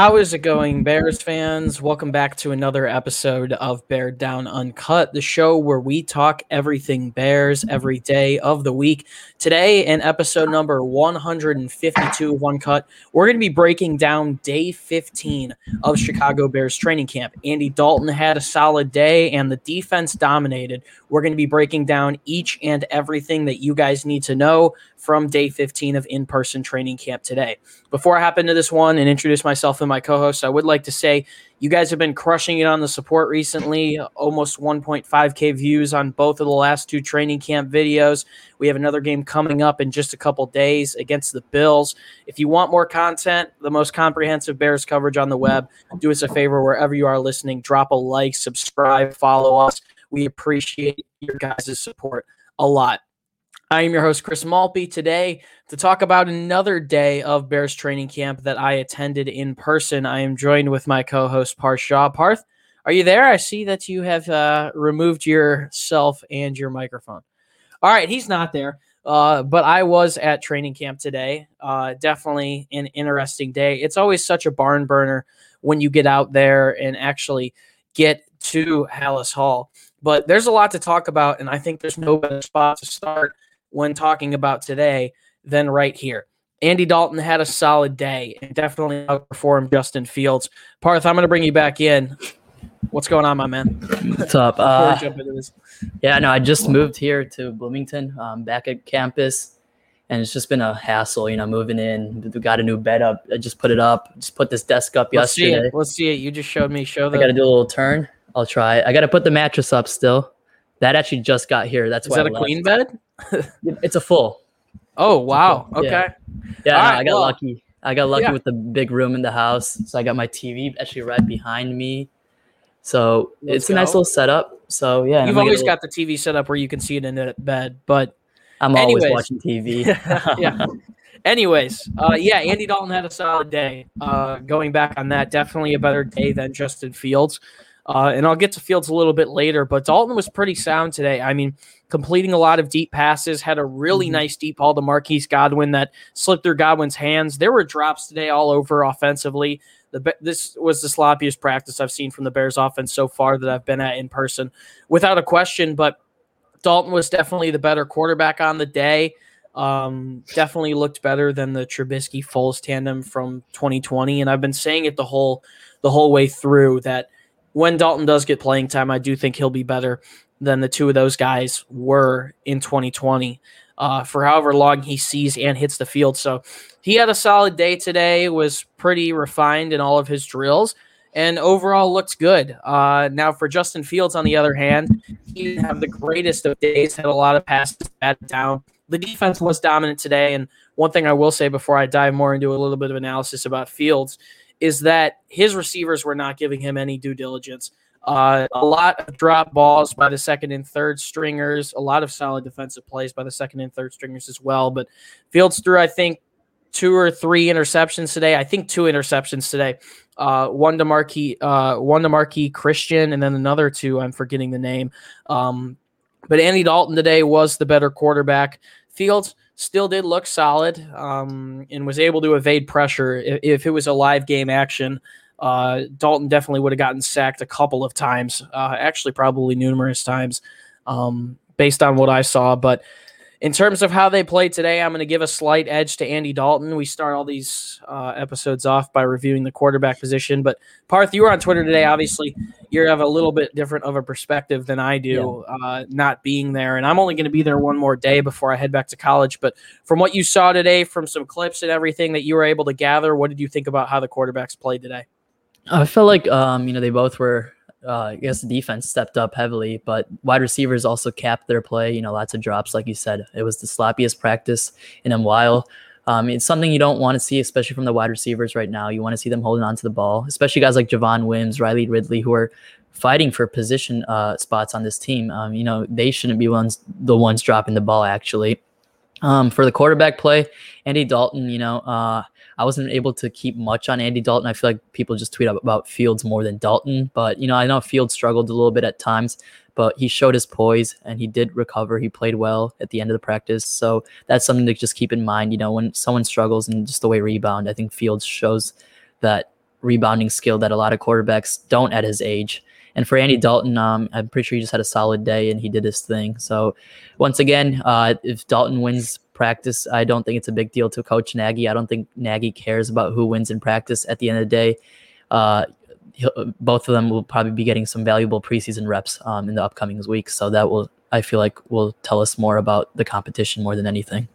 How is it going, Bears fans? Welcome back to another episode of Bear Down Uncut, the show where we talk everything Bears every day of the week. Today, in episode number 152 of Uncut, we're going to be breaking down day 15 of Chicago Bears training camp. Andy Dalton had a solid day and the defense dominated. We're going to be breaking down each and everything that you guys need to know from day 15 of in person training camp today. Before I hop into this one and introduce myself and my co hosts, I would like to say you guys have been crushing it on the support recently. Almost 1.5K views on both of the last two training camp videos. We have another game coming up in just a couple days against the Bills. If you want more content, the most comprehensive Bears coverage on the web, do us a favor wherever you are listening, drop a like, subscribe, follow us. We appreciate your guys' support a lot. I am your host, Chris Malpe, today to talk about another day of Bears training camp that I attended in person. I am joined with my co host, Parth Shah. Parth, are you there? I see that you have uh, removed yourself and your microphone. All right, he's not there, uh, but I was at training camp today. Uh, definitely an interesting day. It's always such a barn burner when you get out there and actually get to Halas Hall. But there's a lot to talk about, and I think there's no better spot to start when talking about today than right here. Andy Dalton had a solid day and definitely outperformed Justin Fields. Parth, I'm going to bring you back in. What's going on, my man? What's up? Uh, yeah, no, I just moved here to Bloomington, um, back at campus, and it's just been a hassle, you know, moving in. We got a new bed up. I just put it up. Just put this desk up Let's yesterday. See it. Let's see it. You just showed me. Show the. I got to do a little turn. I'll try. I got to put the mattress up still. That actually just got here. That's Is why that I a left. queen bed? It's a full. Oh wow. Yeah. Okay. Yeah, All no, right, I got well- lucky. I got lucky Yeah. with the big room in the house. So I got my TV actually right behind me. So Let's it's a nice little setup. So yeah, You've always got the TV set up where you can see it in the bed, but I'm always watching TV. yeah. Anyways, uh, yeah, Andy Dalton had a solid day. Uh, going back on that, definitely a better day than Justin Fields. Uh, and I'll get to Fields a little bit later, but Dalton was pretty sound today. I mean, completing a lot of deep passes, had a really Mhm. nice deep ball to Marquise Goodwin that slipped through Goodwin's hands. There were drops today all over offensively. The, this was the sloppiest practice I've seen from the Bears offense so far that I've been at in person, without a question. But Dalton was definitely the better quarterback on the day. Um, definitely looked better than the Trubisky Foles tandem from 2020, and I've been saying it the whole the whole way through that when Dalton does get playing time, I do think he'll be better than the two of those guys were in 2020. Uh, for however long he sees and hits the field, so he had a solid day today. Was pretty refined in all of his drills, and overall looked good. Uh, now for Justin Fields, on the other hand, he didn't have the greatest of days. Had a lot of passes batted down. The defense was dominant today, and one thing I will say before I dive more into a little bit of analysis about Fields is that his receivers were not giving him any due diligence. Uh, a lot of drop balls by the second and third stringers, a lot of solid defensive plays by the second and third stringers as well. But Fields threw, I think, two or three interceptions today. I think two interceptions today. Uh, one to Marqui, uh, one to Marqui Christian, and then another two. I'm forgetting the name. Um, but Andy Dalton today was the better quarterback. Fields still did look solid um, and was able to evade pressure. If, if it was a live game action, uh, Dalton definitely would have gotten sacked a couple of times, uh, actually, probably numerous times, um, based on what I saw. But in terms of how they played today, I'm going to give a slight edge to Andy Dalton. We start all these uh, episodes off by reviewing the quarterback position. But Parth, you were on Twitter today. Obviously, you have a little bit different of a perspective than I do, uh, not being there. And I'm only going to be there one more day before I head back to college. But from what you saw today, from some clips and everything that you were able to gather, what did you think about how the quarterbacks played today? I felt like um, you know they both were. Uh, I guess the defense stepped up heavily, but wide receivers also capped their play. You know, lots of drops, like you said. It was the sloppiest practice in a while. Um, it's something you don't want to see, especially from the wide receivers right now. You want to see them holding on to the ball, especially guys like Javon Wims, Riley Ridley, who are fighting for position uh, spots on this team. Um, you know, they shouldn't be ones the ones dropping the ball. Actually, um, for the quarterback play, Andy Dalton. You know, uh, I wasn't able to keep much on Andy Dalton. I feel like people just tweet about Fields more than Dalton, but you know, I know Fields struggled a little bit at times, but he showed his poise and he did recover. He played well at the end of the practice. So that's something to just keep in mind. You know, when someone struggles and just the way rebound, I think Fields shows that rebounding skill that a lot of quarterbacks don't at his age. And for Andy Dalton, um, I'm pretty sure he just had a solid day and he did his thing. So, once again, uh, if Dalton wins practice, I don't think it's a big deal to Coach Nagy. I don't think Nagy cares about who wins in practice. At the end of the day, uh, both of them will probably be getting some valuable preseason reps um, in the upcoming weeks. So that will, I feel like, will tell us more about the competition more than anything.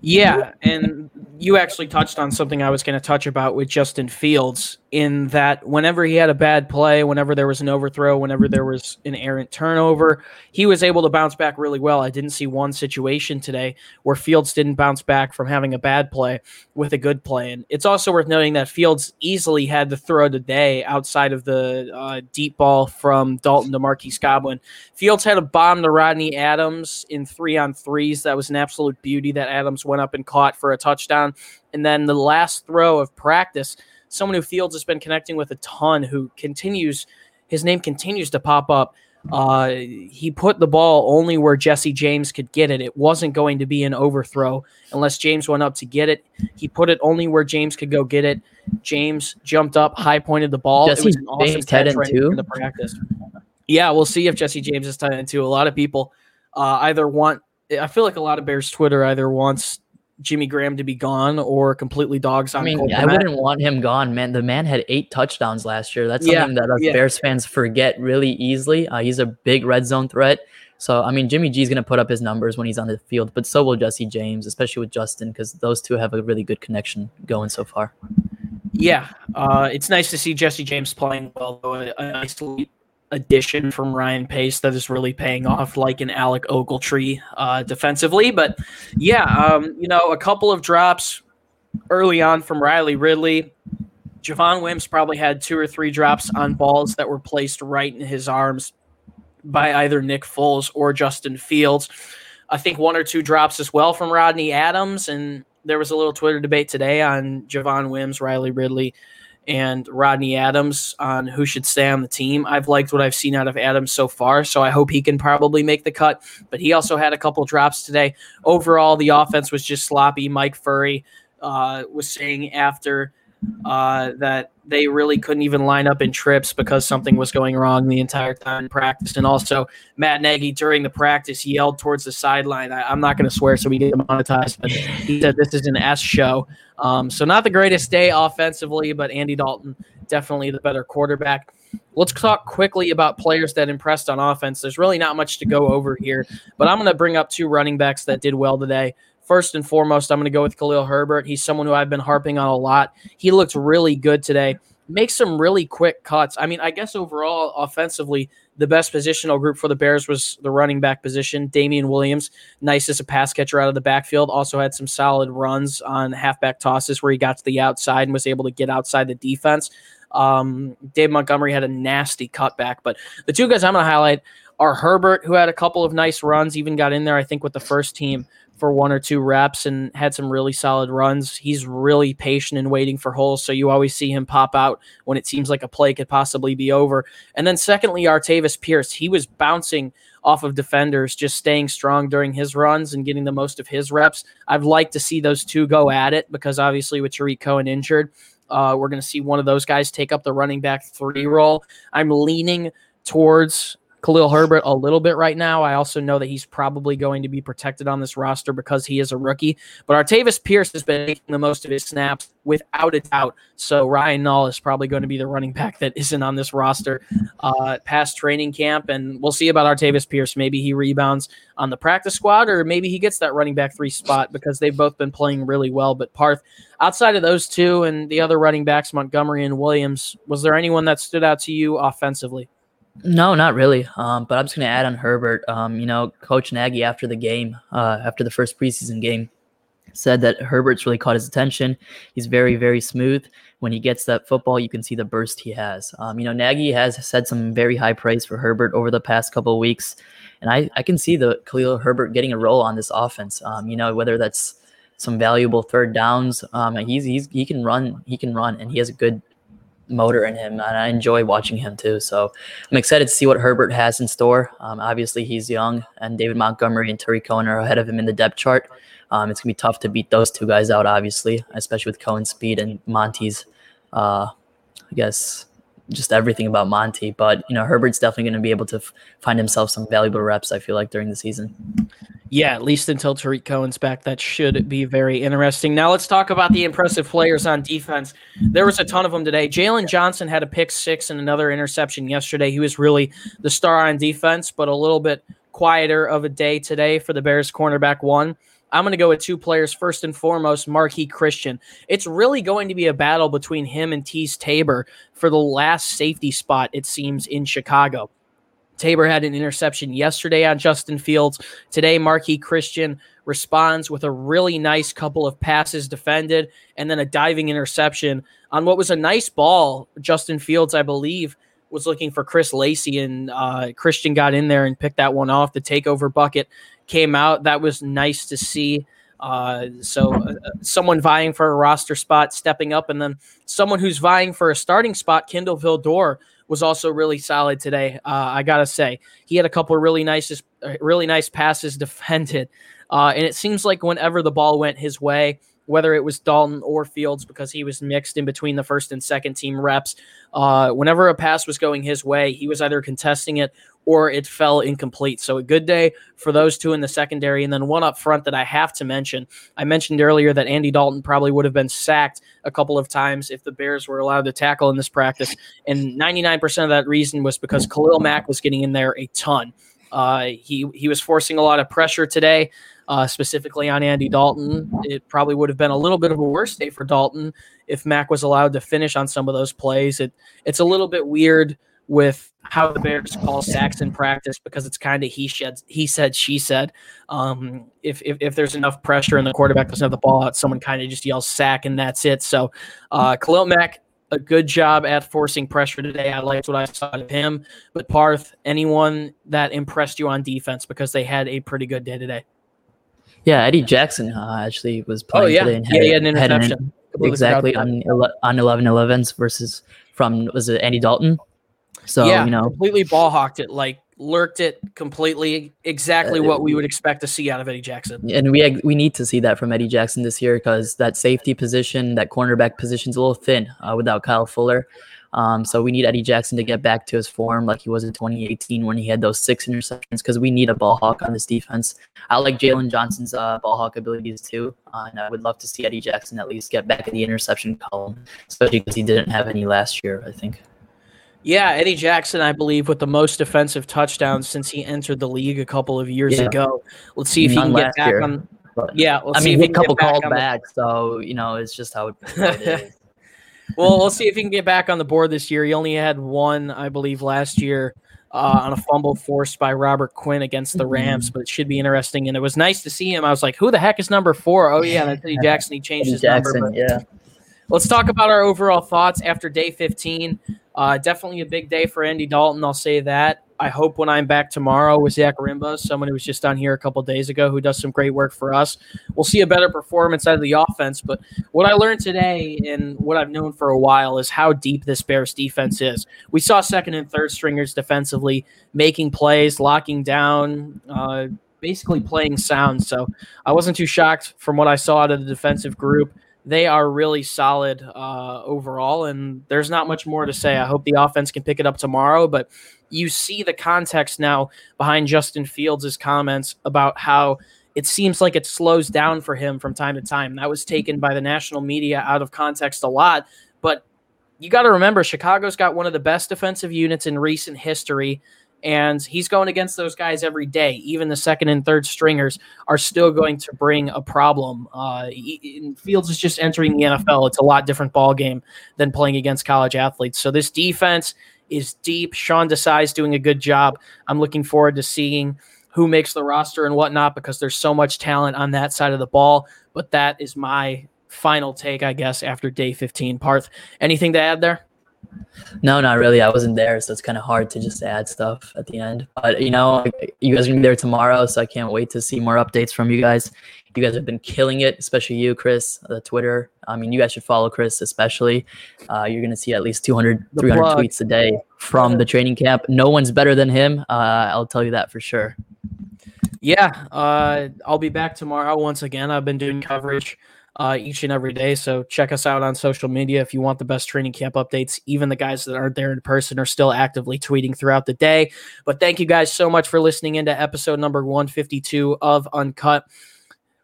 Yeah, and you actually touched on something I was going to touch about with Justin Fields in that whenever he had a bad play, whenever there was an overthrow, whenever there was an errant turnover, he was able to bounce back really well. I didn't see one situation today where Fields didn't bounce back from having a bad play with a good play. And it's also worth noting that Fields easily had the throw today outside of the uh, deep ball from Dalton to Marquise Goodwin. Fields had a bomb to Rodney Adams in three on threes. That was an absolute beauty that Adams went up and caught for a touchdown. And then the last throw of practice, someone who Fields has been connecting with a ton, who continues, his name continues to pop up. Uh, he put the ball only where Jesse James could get it. It wasn't going to be an overthrow unless James went up to get it. He put it only where James could go get it. James jumped up, high pointed the ball. Jesse it was an awesome James catch right too? the practice. Yeah, we'll see if Jesse James is end too. A lot of people uh, either want. I feel like a lot of Bears Twitter either wants Jimmy Graham to be gone or completely dogs. I mean, I wouldn't want him gone, man. The man had eight touchdowns last year. That's something yeah, that us yeah. Bears fans forget really easily. Uh, he's a big red zone threat. So, I mean, Jimmy G is going to put up his numbers when he's on the field, but so will Jesse James, especially with Justin, because those two have a really good connection going so far. Yeah, uh, it's nice to see Jesse James playing well, though. A, a nice addition from Ryan Pace that is really paying off, like an Alec Ogletree uh, defensively. But yeah, um, you know, a couple of drops early on from Riley Ridley. Javon Wims probably had two or three drops on balls that were placed right in his arms by either Nick Foles or Justin Fields. I think one or two drops as well from Rodney Adams. And there was a little Twitter debate today on Javon Wims, Riley Ridley and Rodney Adams on who should stay on the team. I've liked what I've seen out of Adams so far, so I hope he can probably make the cut. But he also had a couple drops today. Overall, the offense was just sloppy. Mike Furrey uh, was saying after uh, that they really couldn't even line up in trips because something was going wrong the entire time in practice. And also, Matt Nagy during the practice yelled towards the sideline. I, am not going to swear so we get monetized, but he said this is an S show. Um, so, not the greatest day offensively, but Andy Dalton definitely the better quarterback. Let's talk quickly about players that impressed on offense. There's really not much to go over here, but I'm going to bring up two running backs that did well today. First and foremost, I'm going to go with Khalil Herbert. He's someone who I've been harping on a lot. He looked really good today. Makes some really quick cuts. I mean, I guess overall, offensively, the best positional group for the Bears was the running back position. Damien Williams, nice as a pass catcher out of the backfield, also had some solid runs on halfback tosses where he got to the outside and was able to get outside the defense. Um, Dave Montgomery had a nasty cutback, but the two guys I'm going to highlight are Herbert, who had a couple of nice runs, even got in there, I think, with the first team for one or two reps and had some really solid runs. He's really patient and waiting for holes, so you always see him pop out when it seems like a play could possibly be over. And then secondly, Artavis Pierce, he was bouncing off of defenders, just staying strong during his runs and getting the most of his reps. I'd like to see those two go at it because obviously with Tarik Cohen injured, uh, we're going to see one of those guys take up the running back three role. I'm leaning towards Khalil Herbert a little bit right now. I also know that he's probably going to be protected on this roster because he is a rookie. But Artavis Pierce has been making the most of his snaps without a doubt. So Ryan Nall is probably going to be the running back that isn't on this roster uh, past training camp. And we'll see about Artavis Pierce. Maybe he rebounds on the practice squad, or maybe he gets that running back three spot because they've both been playing really well. But Parth, outside of those two and the other running backs, Montgomery and Williams, was there anyone that stood out to you offensively? No, not really. Um, but I'm just going to add on Herbert. Um, you know, Coach Nagy after the game, uh, after the first preseason game, said that Herbert's really caught his attention. He's very, very smooth. When he gets that football, you can see the burst he has. Um, you know, Nagy has said some very high praise for Herbert over the past couple of weeks, and I, I can see the Khalil Herbert getting a role on this offense. Um, you know, whether that's some valuable third downs. Um, he's, he's he can run, he can run, and he has a good motor in him, and I enjoy watching him too. So I'm excited to see what Herbert has in store. Um, obviously, he's young, and David Montgomery and Tarik Cohen are ahead of him in the depth chart. Um, it's gonna be tough to beat those two guys out, obviously, especially with Cohen's speed and Monty's uh, I guess just everything about Monty. But you know, Herbert's definitely to be able to f- find himself some valuable reps. I feel like during the season. Yeah, at least until Tarik Cohen's back, that should be very interesting. Now let's talk about the impressive players on defense. There was a ton of them today. Jaylon Johnson had a pick six and another interception yesterday. He was really the star on defense, but a little bit quieter of a day today for the Bears cornerback one. I'm going to go with two players. First and foremost, Marqui Christian. It's really going to be a battle between him and Teez Tabor for the last safety spot, it seems, in Chicago. Tabor had an interception yesterday on Justin Fields. Today, Marqui Christian responds with a really nice couple of passes defended and then a diving interception on what was a nice ball. Justin Fields, I believe, was looking for Chris Lacey, and uh, Christian got in there and picked that one off. The takeover bucket came out. That was nice to see. Uh, so uh, someone vying for a roster spot stepping up, and then someone who's vying for a starting spot, Kindle Vildor, was also really solid today. Uh, I gotta say, he had a couple of really nice, uh, really nice passes defended, uh, and it seems like whenever the ball went his way, whether it was Dalton or Fields, because he was mixed in between the first and second team reps. Uh, whenever a pass was going his way, he was either contesting it or it fell incomplete. So a good day for those two in the secondary. And then one up front that I have to mention. I mentioned earlier that Andy Dalton probably would have been sacked a couple of times if the Bears were allowed to tackle in this practice. And 99% of that reason was because Khalil Mack was getting in there a ton. Uh, he he was forcing a lot of pressure today uh, specifically on Andy Dalton. It probably would have been a little bit of a worse day for Dalton if Mack was allowed to finish on some of those plays. It it's a little bit weird with how the Bears call sacks in practice because it's kind of he said he said she said. Um, if, if if there's enough pressure and the quarterback doesn't have the ball out, someone kind of just yells sack and that's it. So uh, Khalil Mack a good job at forcing pressure today. I liked what I saw of him. But Parth, anyone that impressed you on defense because they had a pretty good day today? Yeah, Eddie Jackson uh, actually was playing oh, yeah. today and had, yeah, he had an interception. Had an, exactly on on 11 11s versus from was it Andy Dalton? So yeah, you know, completely ball hawked it, like lurked it completely. Exactly uh, what we would expect to see out of Eddie Jackson. And we we need to see that from Eddie Jackson this year because that safety position, that cornerback position is a little thin uh, without Kyle Fuller. Um, so we need Eddie Jackson to get back to his form like he was in 2018 when he had those six interceptions because we need a ball hawk on this defense. I like Jaylon Johnson's uh, ball hawk abilities too, uh, and I would love to see Eddie Jackson at least get back in the interception column, especially because he didn't have any last year. I think. Yeah, Eddie Jackson, I believe, with the most defensive touchoudowns since he entered the league a couple of years yeah. ago. Let's see if he can get back year. on. But, yeah, I mean, a couple called back, so you know, it's just how it. Well, we'll see if he can get back on the board this year. He only had one, I believe, last year uh, on a fumble forced by Robert Quinn against the Rams, mm-hmm. but it should be interesting. And it was nice to see him. I was like, who the heck is number four? Oh, yeah, that's Eddie Jackson. He changed Eddie his Jackson, number. But yeah. Let's talk about our overall thoughts after day 15. Uh, definitely a big day for Andy Dalton. I'll say that. I hope when I'm back tomorrow with Zach Rimba, someone who was just on here a couple days ago who does some great work for us, we'll see a better performance out of the offense. But what I learned today and what I've known for a while is how deep this Bears defense is. We saw second and third stringers defensively making plays, locking down, uh, basically playing sound. So I wasn't too shocked from what I saw out of the defensive group they are really solid uh, overall, and there's not much more to say. I hope the offense can pick it up tomorrow, but you see the context now behind Justin Fields' comments about how it seems like it slows down for him from time to time. That was taken by the national media out of context a lot, but you got to remember Chicago's got one of the best defensive units in recent history and he's going against those guys every day. Even the second and third stringers are still going to bring a problem. Uh, Fields is just entering the NFL. It's a lot different ball game than playing against college athletes. So this defense is deep. Sean Desai's doing a good job. I'm looking forward to seeing who makes the roster and whatnot because there's so much talent on that side of the ball. But that is my final take, I guess, after day 15. Parth, anything to add there? No, not really. I wasn't there, so it's kind of hard to just add stuff at the end. But you know, you guys are gonna be there tomorrow, so I can't wait to see more updates from you guys. You guys have been killing it, especially you, Chris, the Twitter. I mean, you guys should follow Chris, especially. Uh, you're gonna see at least 200, 300 tweets a day from the training camp. No one's better than him. Uh, I'll tell you that for sure. Yeah, uh, I'll be back tomorrow once again. I've been doing coverage uh, each and every day. So check us out on social media if you want the best training camp updates. Even the guys that aren't there in person are still actively tweeting throughout the day. But thank you guys so much for listening into episode number 152 of Uncut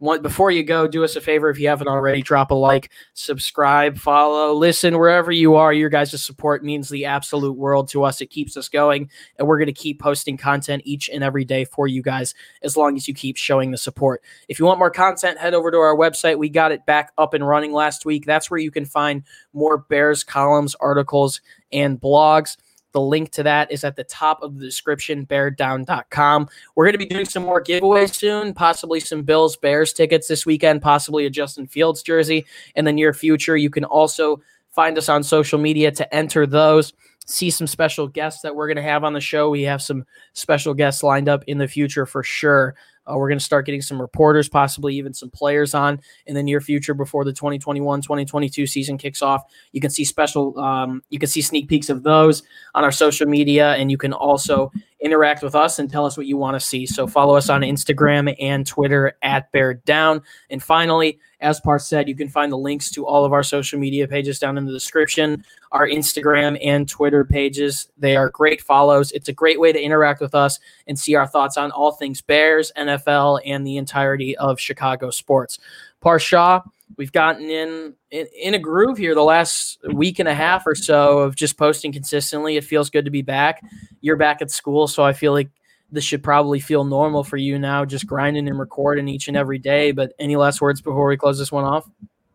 one, before you go, do us a favor if you haven't already, drop a like, subscribe, follow, listen wherever you are. Your guys' support means the absolute world to us. It keeps us going, and we're going to keep posting content each and every day for you guys as long as you keep showing the support. If you want more content, head over to our website. We got it back up and running last week. That's where you can find more Bears columns, articles, and blogs. The link to that is at the top of the description, beardown.com. We're going to be doing some more giveaways soon, possibly some Bills Bears tickets this weekend, possibly a Justin Fields jersey in the near future. You can also find us on social media to enter those. See some special guests that we're going to have on the show. We have some special guests lined up in the future for sure. Uh, we're going to start getting some reporters, possibly even some players on in the near future before the 2021 2022 season kicks off. You can see special, um, you can see sneak peeks of those on our social media, and you can also interact with us and tell us what you want to see. So follow us on Instagram and Twitter at Bear Down. And finally, as Par said, you can find the links to all of our social media pages down in the description, our Instagram and Twitter pages. They are great follows. It's a great way to interact with us and see our thoughts on all things Bears, NFL, and the entirety of Chicago sports. Parth Shah, we've gotten in, in, in a groove here the last week and a half or so of just posting consistently. It feels good to be back. You're back at school, so I feel like this should probably feel normal for you now, just grinding and recording each and every day. But any last words before we close this one off?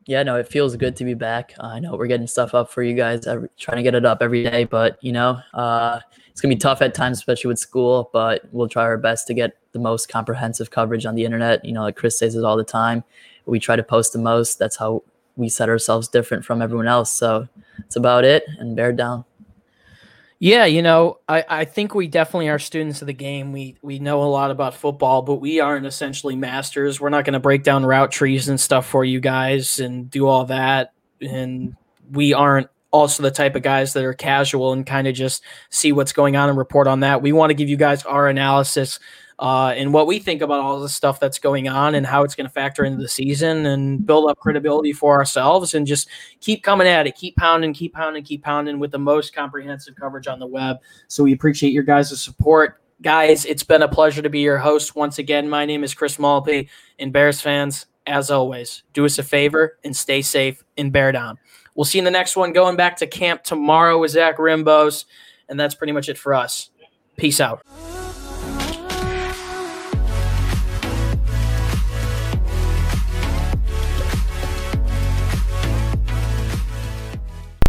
Yeah, no, it feels good to be back. Uh, I know we're getting stuff up for you guys, every, trying to get it up every day, but you know, uh, it's gonna be tough at times, especially with school. But we'll try our best to get the most comprehensive coverage on the internet. You know, like Chris says it all the time. We try to post the most. That's how we set ourselves different from everyone else. So it's about it, and bear down. Yeah, you know, I, I think we definitely are students of the game. We we know a lot about football, but we aren't essentially masters. We're not going to break down route trees and stuff for you guys and do all that. And we aren't also the type of guys that are casual and kind of just see what's going on and report on that. We want to give you guys our analysis uh, and what we think about all the stuff that's going on and how it's going to factor into the season and build up credibility for ourselves and just keep coming at it, keep pounding, keep pounding, keep pounding with the most comprehensive coverage on the web. So we appreciate your guys' support. Guys, it's been a pleasure to be your host once again. My name is Chris Malpe, and Bears fans, as always, do us a favor and stay safe and bear down. We'll see you in the next one. Going back to camp tomorrow with Zach Rimbos, and that's pretty much it for us. Peace out.